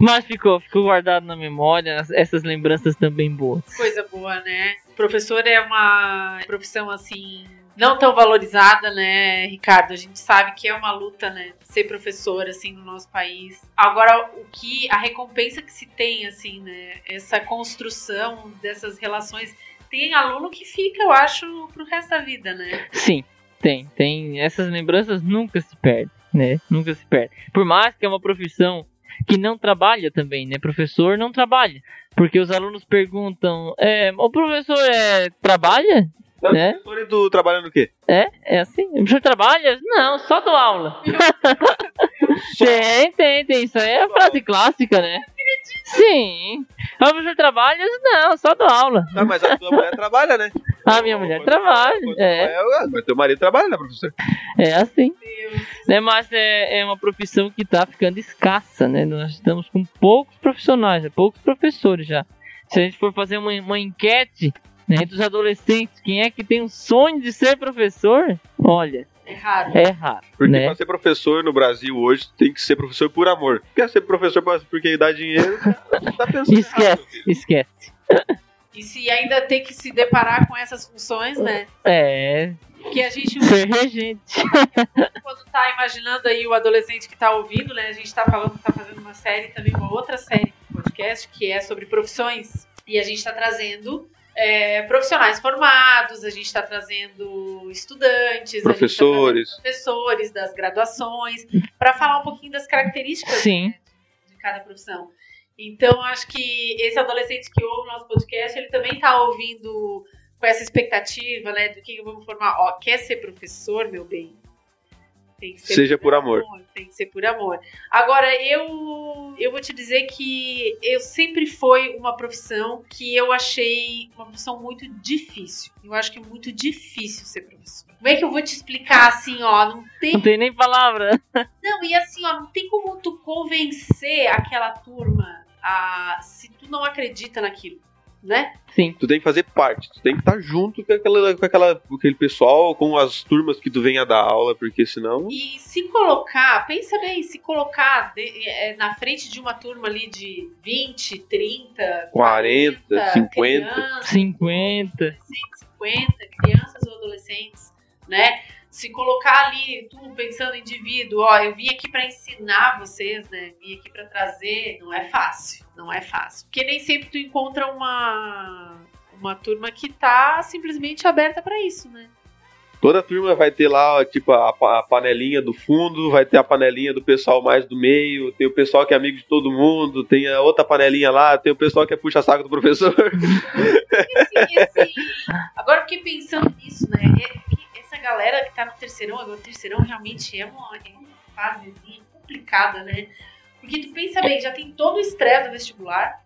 Mas ficou, ficou guardado na memória essas lembranças também boas. Coisa boa, né? Professor é uma profissão assim não tão valorizada, né, Ricardo? A gente sabe que é uma luta, né, ser professor assim no nosso país. Agora o que a recompensa que se tem assim, né, essa construção dessas relações tem aluno que fica, eu acho, pro resto da vida, né? Sim, tem, tem. Essas lembranças nunca se perdem, né? Nunca se perdem. Por mais que é uma profissão que não trabalha também, né? Professor não trabalha. Porque os alunos perguntam, é, o professor é, trabalha? Né? Professor, e tu trabalha no quê? É, é assim. O professor trabalha? Não, só dou aula. tem, tem, tem. Isso aí é a frase clássica, né? Sim. O professor trabalha? Não, só dou aula. Ah, mas a tua mulher trabalha, né? A minha mulher Quando- trabalha. É, Mas teu marido trabalha, né, professor? é assim. Né, mas é, é uma profissão que tá ficando escassa, né? Nós estamos com poucos profissionais, né, poucos professores já. Se a gente for fazer uma, uma enquete né, entre os adolescentes, quem é que tem um sonho de ser professor? Olha, É raro. é raro, Porque né? pra ser professor no Brasil hoje, tem que ser professor por amor. Quer ser professor porque dá dinheiro, tá pensando errado, Esquece, filho. esquece. E se ainda tem que se deparar com essas funções, né? É, Que a gente ser regente. quando tá imaginando aí o adolescente que tá ouvindo, né? A gente tá falando, tá fazendo uma série também, uma outra série de podcast, que é sobre profissões. E a gente tá trazendo é, profissionais formados, a gente tá trazendo estudantes, a gente tá Professores. trazendo professores das graduações, para falar um pouquinho das características Sim. né, de cada profissão. Então, acho que esse adolescente que ouve o nosso podcast, ele também tá ouvindo com essa expectativa, né, do que que vamos formar. Ó, quer ser professor, meu bem? Tem que ser Seja por amor. Tem que ser por amor. Agora, eu, eu vou te dizer que eu sempre foi uma profissão que eu achei uma profissão muito difícil. Eu acho que é muito difícil ser professor. Como é que eu vou te explicar assim, ó? Não tem Não tem nem palavra. não, e assim, ó, não tem como tu convencer aquela turma a se tu não acredita naquilo, né? Sim. Tu tem que fazer parte, tu tem que estar junto com, aquela, com, aquela, com aquele pessoal, com as turmas que tu venha dar aula, porque senão. E se colocar, pensa bem, se colocar de- é, na frente de uma turma ali de 20, 30, 40, 50. crianças, 50. 50 crianças ou adolescentes, né? Se colocar ali, tu pensando indivíduo, ó, eu vim aqui para ensinar vocês, né? Vim aqui para trazer, não é fácil, não é fácil. Porque nem sempre tu encontra uma uma turma que tá simplesmente aberta para isso, né? Toda turma vai ter lá, tipo, a, a panelinha do fundo, vai ter a panelinha do pessoal mais do meio, tem o pessoal que é amigo de todo mundo, tem a outra panelinha lá, tem o pessoal que é puxa-saco do professor. Esse- esse- Agora eu fiquei pensando nisso, né? É galera que tá no terceirão, agora o terceirão realmente é uma, é uma fasezinha complicada, né? Porque tu pensa bem, já tem todo o estresse do vestibular,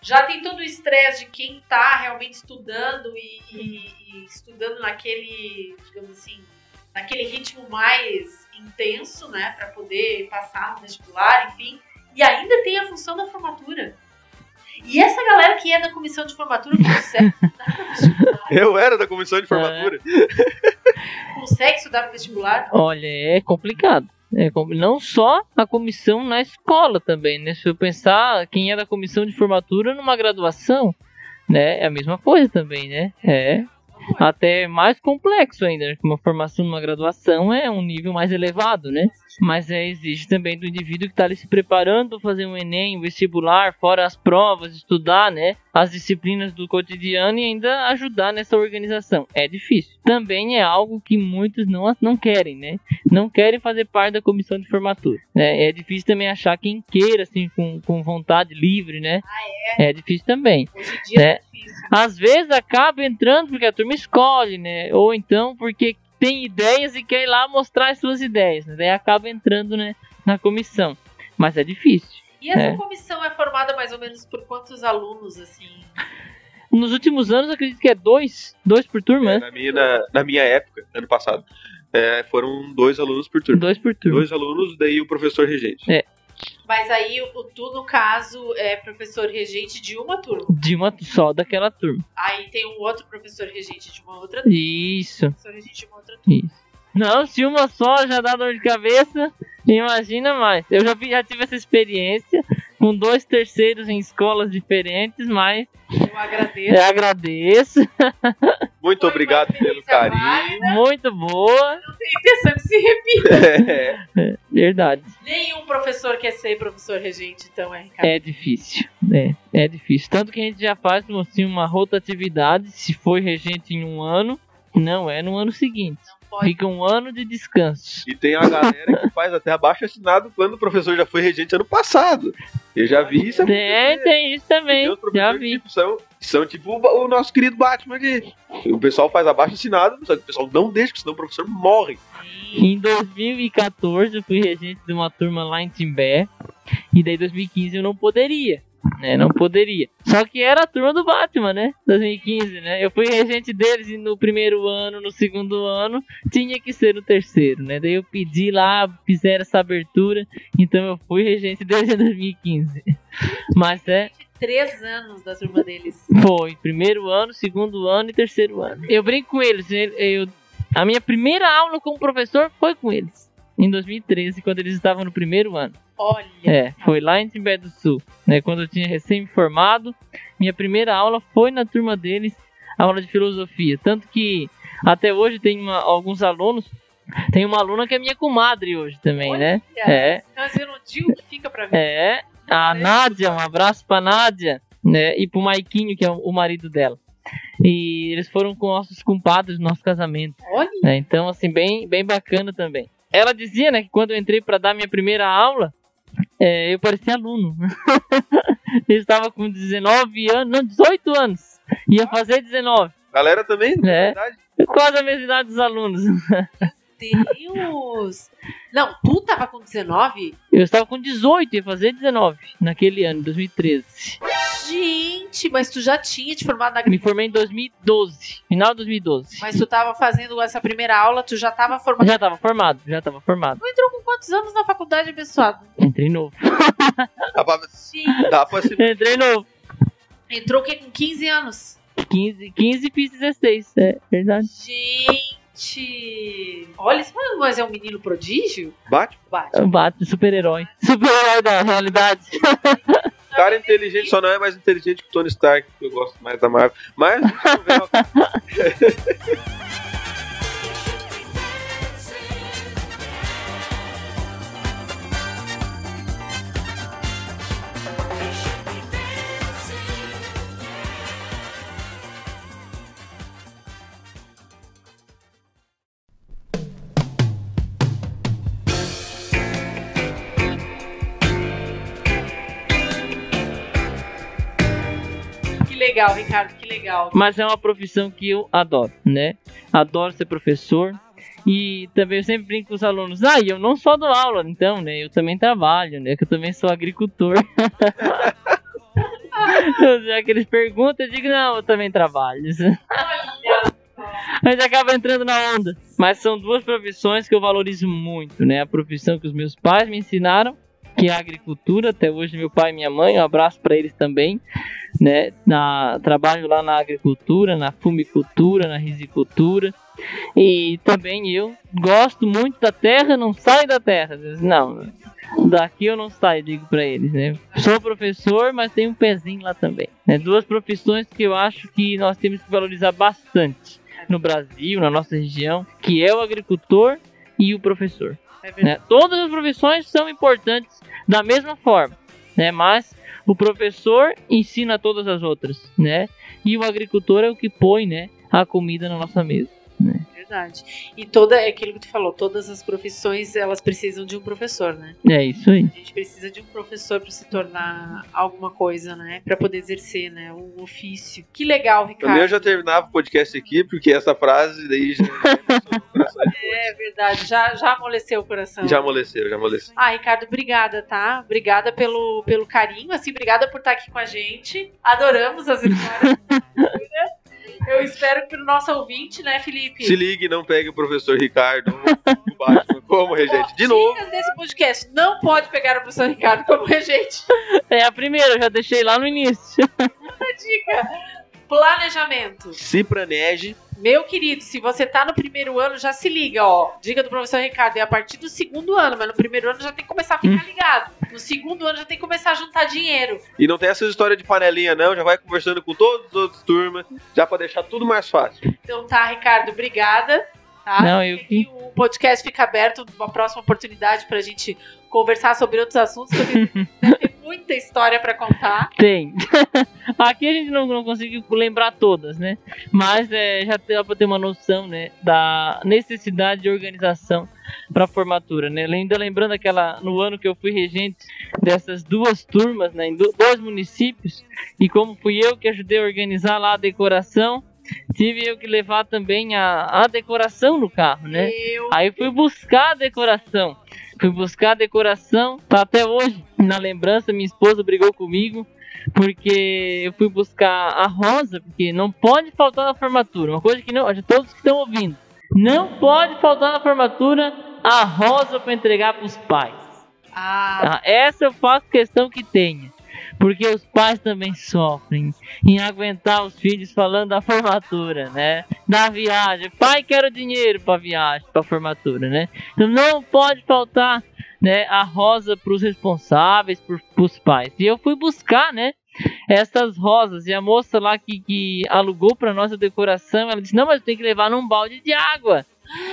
já tem todo o estresse de quem tá realmente estudando e, e- e estudando naquele, digamos assim, naquele ritmo mais intenso, né? Pra poder passar no vestibular, enfim. E ainda tem a função da formatura. E essa galera que é da comissão de formatura consegue estudar no vestibular? Eu era da comissão de formatura. Consegue estudar no vestibular? Olha, é complicado. É, não só a comissão na escola também, né? Se eu pensar quem é da comissão de formatura numa graduação, né? É a mesma coisa também, né? É até mais complexo ainda, né? uma formação numa graduação é um nível mais elevado, né? Mas é, exige também do indivíduo que está ali se preparando para fazer um Enem, um vestibular, fora as provas, estudar, né? As disciplinas do cotidiano e ainda ajudar nessa organização. É difícil. Também é algo que muitos não, não querem, né? Não querem fazer parte da comissão de formatura. Né? É difícil também achar quem queira, assim, com, com vontade livre, né? é? difícil também. Hoje em dia é, É. difícil. Às vezes acaba entrando porque a turma escolhe, né? Ou então porque tem ideias e quer ir lá mostrar as suas ideias, né? Daí acaba entrando, né, na comissão. Mas é difícil. E essa É. comissão é formada mais ou menos por quantos alunos, assim? Nos últimos anos, acredito que é dois, dois por turma, É, né? na, minha, na, na minha época, ano passado, é, foram dois alunos por turma. Dois por turma. Dois alunos, daí o professor regente. É. Mas aí o tu, no caso, é professor regente de uma turma. De uma só daquela turma. Aí tem um outro professor regente de uma outra turma. Isso, Professor regente de uma outra turma. isso. Não, se uma só já dá dor de cabeça, imagina mais. Eu já, vi- já tive essa experiência com dois terceiros em escolas diferentes, mas Eu agradeço. eu agradeço. Muito Foi obrigado pelo carinho. Muito boa. Tem intenção que se repita. É, Verdade. Nenhum professor quer ser professor regente, então é, Ricardo. É difícil. É, é difícil. Tanto que a gente já faz assim, uma rotatividade. Se foi regente em um ano, não é no ano seguinte. Pode. Fica um ano de descanso. E tem a galera que faz até abaixo assinado quando o professor já foi regente ano passado. Eu já vi isso Tem, tem isso também. Já vi. tipo, são, são tipo o, o nosso querido Batman aqui. O pessoal faz abaixo assinado, só que o pessoal não deixa, senão o professor morre. Em 2014 eu fui regente de uma turma lá em Timbé. E daí em 2015 eu não poderia. Né, não poderia. Só que era a turma do Batman, né? 2015, né? Eu fui regente deles e no primeiro ano, no segundo ano, tinha que ser no terceiro, né? Daí eu pedi lá, fizeram essa abertura, então eu fui regente deles em 2015. Mas é, Três anos da turma deles. foi primeiro ano, segundo ano e terceiro ano. Eu brinco com eles. eu- eu- a minha primeira aula como professor foi com eles. Em 2013, quando eles estavam no primeiro ano. Olha. É, foi lá em Timbé do Sul. Né, quando eu tinha recém me formado, minha primeira aula foi na turma deles, aula de filosofia. Tanto que até hoje tem uma- alguns alunos. Tem uma aluna que é minha comadre hoje também, né? É, Mas eu não digo que fica pra mim. é. A Nádia, um abraço pra Nádia, né? E pro Maiquinho, que é o marido dela. E eles foram com nossos compadres no nosso casamento. Olha. né? Então, assim, bem, bem bacana também. Ela dizia, né, que quando eu entrei pra dar minha primeira aula, é, eu parecia aluno. eu estava com 19 anos, não, 18 anos. Ia fazer 19. Galera também, É. verdade. Quase a mesma idade dos alunos. Deus! Não, tu tava com 19? Eu estava com 18, ia fazer 19 naquele ano, 2013. Gente, mas tu já tinha te formado na Me formei em 2012, final de 2012. Mas tu tava fazendo essa primeira aula, tu já tava formado. Já estava formado, já estava formado. Tu entrou com quantos anos na faculdade, abençoado? Entrei novo. Dá pra, Sim. dá pra se... Entrei novo. Entrou o quê? Com 15 anos. 15, 15 fiz 16, é verdade. Gente! Olha, isso mas é um menino prodígio? Bate. Bate. Bate, super-herói. Super-herói da realidade. Cara inteligente só não é mais inteligente que o Tony Stark, que eu gosto mais da Marvel. Mas, legal, Ricardo, que legal. Mas é uma profissão que eu adoro, né? Adoro ser professor. E também eu sempre brinco com os alunos, ah, e eu não só dou aula, então, né? Eu também trabalho, né? Que eu também sou agricultor. Já que eles perguntam, eu digo, não, eu também trabalho. Gente acaba entrando na onda. Mas são duas profissões que eu valorizo muito, né? A profissão que os meus pais me ensinaram, que é a agricultura. Até hoje, meu pai e minha mãe, um abraço para eles também. Né? Na, trabalho lá na agricultura, na fumicultura, na risicultura. E também eu gosto muito da terra, não saio da terra. Não, daqui eu não saio, digo para eles, né? Sou professor, mas tenho um pezinho lá também. Né? Duas profissões que eu acho que nós temos que valorizar bastante no Brasil, na nossa região, que é o agricultor e o professor. É né? Todas as profissões são importantes da mesma forma, né? Mas o professor ensina todas as outras, né? E o agricultor é o que põe, né, a comida na nossa mesa. Né? Verdade. E toda, é aquilo que tu falou, todas as profissões, elas precisam de um professor, né? É isso aí. A gente precisa de um professor para se tornar alguma coisa, né? Para poder exercer, né? Um ofício. Que legal, Ricardo. Eu já terminava o podcast aqui, porque essa frase daí já, É verdade, já, já amoleceu o coração. já amoleceu, já amoleceu. Ah, Ricardo, obrigada, tá? Obrigada pelo, pelo carinho, assim, obrigada por estar aqui com a gente. Adoramos as histórias. Eu espero que o nosso ouvinte, né, Felipe? Se ligue, não pegue o professor Ricardo Batman como regente. De novo. Dicas desse podcast, não pode pegar o professor Ricardo como regente. É a primeira, eu já deixei lá no início. Dica. Planejamento. Se planeje. Meu querido, se você tá no primeiro ano, já se liga, ó. Dica do professor Ricardo, é a partir do segundo ano, mas no primeiro ano já tem que começar a ficar ligado. No segundo ano já tem que começar a juntar dinheiro. E não tem essa história de panelinha, não. Já vai conversando com todas as outras turmas, já pra deixar tudo mais fácil. Então tá, Ricardo, obrigada. Tá? Não, eu E o podcast fica aberto numa próxima oportunidade pra gente conversar sobre outros assuntos, porque deve ter muita história pra contar. Tem. Aqui a gente não, não conseguiu lembrar todas, né? Mas é, já dá pra ter uma noção, né? Da necessidade de organização para formatura, né? Ainda lembrando aquela no ano que eu fui regente dessas duas turmas, né? Em do- dois municípios e como fui eu que ajudei a organizar lá a decoração, tive eu que levar também a, a decoração no carro, né? Eu Aí fui buscar a decoração. Fui buscar a decoração, tá até hoje na lembrança. Minha esposa brigou comigo porque eu fui buscar a rosa, porque não pode faltar na formatura. Uma coisa que não, todos que estão ouvindo, não pode faltar na formatura a rosa para entregar para os pais. Ah, Tá? Essa eu faço questão que tenha. Porque os pais também sofrem em aguentar os filhos falando da formatura, né? Da viagem. Pai, quero dinheiro para viagem, para formatura, né? Então não pode faltar, né, a rosa para os responsáveis, para os pais. E eu fui buscar, né, essas rosas. E a moça lá que, que alugou para nós a decoração, ela disse: Não, mas tem que levar num balde de água.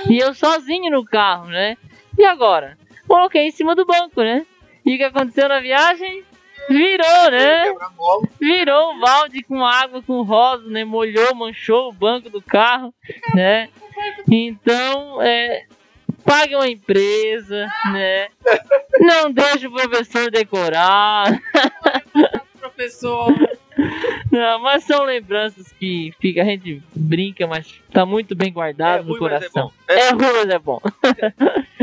E eu sozinho no carro, né? E agora? Coloquei em cima do banco, né? E o que aconteceu na viagem? Virou, né? Virou um balde com água, com rosa, né? Molhou, manchou o banco do carro, né? Então, é, pague uma empresa, né? Não deixe o professor decorar. professor. Não, mas são lembranças que fica, a gente brinca, mas tá muito bem guardado É no ruim, é coração. É É ruim, mas é bom.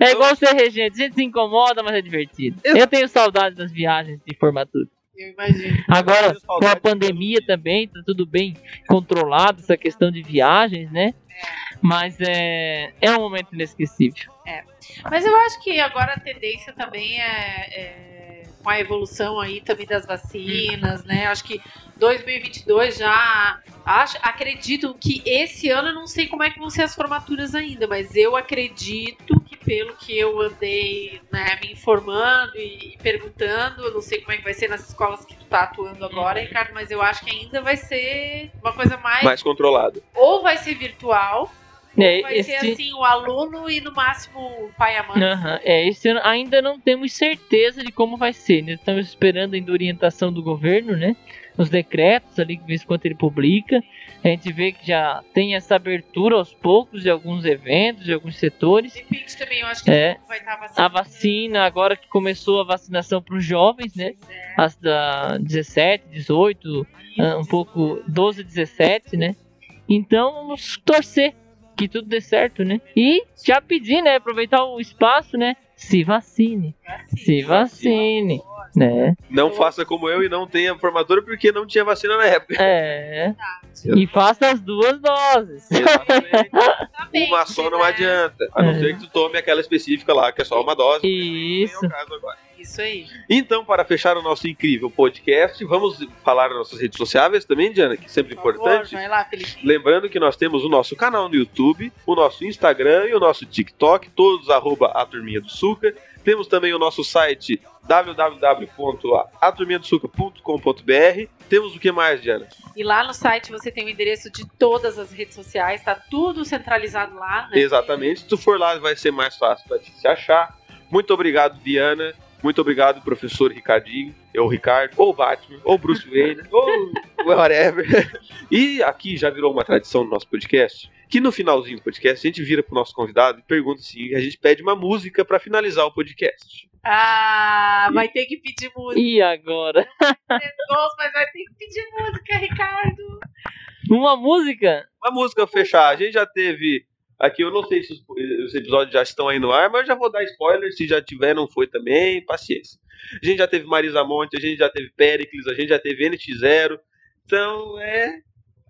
É igual ser regente, a gente se incomoda, mas é divertido. Eu tenho saudade das viagens de formatura. Eu imagino. Agora, com a pandemia também, tá tudo bem controlado, essa questão de viagens, né? Mas é, é um momento inesquecível. Mas eu acho que agora a tendência também é, é com a evolução aí também das vacinas, né? Acho que 2022 já acho, acredito que esse ano eu não sei como é que vão ser as formaturas ainda, mas eu acredito pelo que eu andei né, me informando e, e perguntando, eu não sei como é que vai ser nas escolas que tu tá atuando agora, Ricardo, mas eu acho que ainda vai ser uma coisa mais Mais controlado. ou vai ser virtual É, Vai ser esse- assim, o aluno e no máximo o pai e a mãe. Aham, É, esse ano ainda não temos certeza de como vai ser. Né? Estamos esperando ainda a orientação do governo, né? Os decretos ali, de vez em quando ele publica. A gente vê que já tem essa abertura aos poucos de alguns eventos, de alguns setores. Depende também, eu acho que É. vai estar vacinado. A vacina, agora que começou a vacinação para os jovens, né? As da 17, 18, ah, um pouco 12, 17, né? Então vamos torcer que tudo dê certo, né? E já pedir, né? Aproveitar o espaço, né? Se vacine, se vacine, né? Não faça como eu e não tenha formatura porque não tinha vacina na época. É. E faça as duas doses. Exatamente. Uma só não adianta. A não É. ser que tu tome aquela específica lá, que é só uma dose. Isso. É o caso agora. Isso aí. Então, para fechar o nosso incrível podcast, vamos falar nas nossas redes sociais também, Diana, que é sempre Por favor, importante. vai lá, Felipe. Lembrando que nós temos o nosso canal no YouTube, o nosso Instagram e o nosso TikTok, todos arroba a Turminha do Suca. Temos também o nosso site www.aturminhadosuca.com.br. Temos o que mais, Diana? E lá no site você tem o endereço de todas as redes sociais, tá tudo centralizado lá, né? Exatamente. Se tu for lá, vai ser mais fácil para te se achar. Muito obrigado, Diana. Muito obrigado, professor Ricardinho, ou Ricardo, ou Batman, ou Bruce Wayne, ou whatever. E aqui já virou uma tradição no nosso podcast, que no finalzinho do podcast a gente vira pro nosso convidado e pergunta assim, a gente pede uma música para finalizar o podcast. Ah, vai ter que pedir música. E agora? Nossa, mas vai ter que pedir música, Ricardo. Uma música? Uma música pra fechar. A gente já teve aqui, eu não sei se os, os episódios já estão aí no ar, mas eu já vou dar spoiler, se já tiver, não foi também, paciência. A gente já teve Marisa Monte, a gente já teve Pericles, a gente já teve NX0. Então é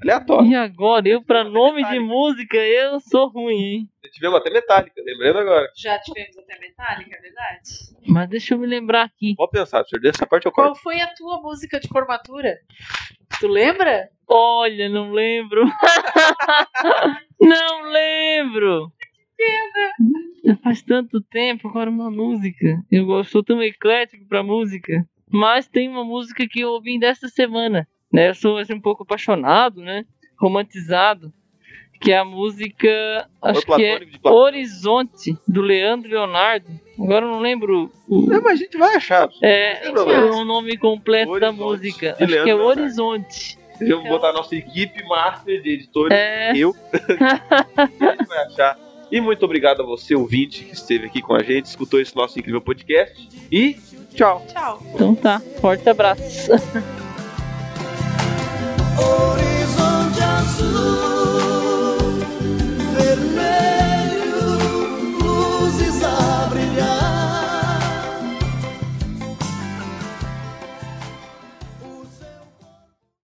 aleatório. E agora? Eu, pra nome de música, eu sou ruim, hein? Tivemos até Metallica, lembrando agora. Já tivemos até Metallica, é verdade? Mas deixa eu me lembrar aqui. Pode pensar, senhor, dessa parte eu Qual corto. foi a tua música de formatura? Tu lembra? Olha, não lembro. não lembro. Já Faz tanto tempo agora uma música. Eu gosto- sou tão eclético pra música. Mas tem uma música que eu ouvi desta semana. Né? Eu sou assim, um pouco apaixonado, né? Romantizado. Que é a música. Acho que é. Horizonte, do Leandro Leonardo. Agora eu não lembro o, Não, mas a gente vai achar. é, o nome completo da Horizonte, música. de Acho que é. Horizonte. Vamos botar a nossa equipe master de editores, é. eu. a gente vai achar. E muito obrigado a você, ouvinte, que esteve aqui com a gente, escutou esse nosso incrível podcast. E tchau. Tchau. Então tá, forte abraço. Horizonte azul.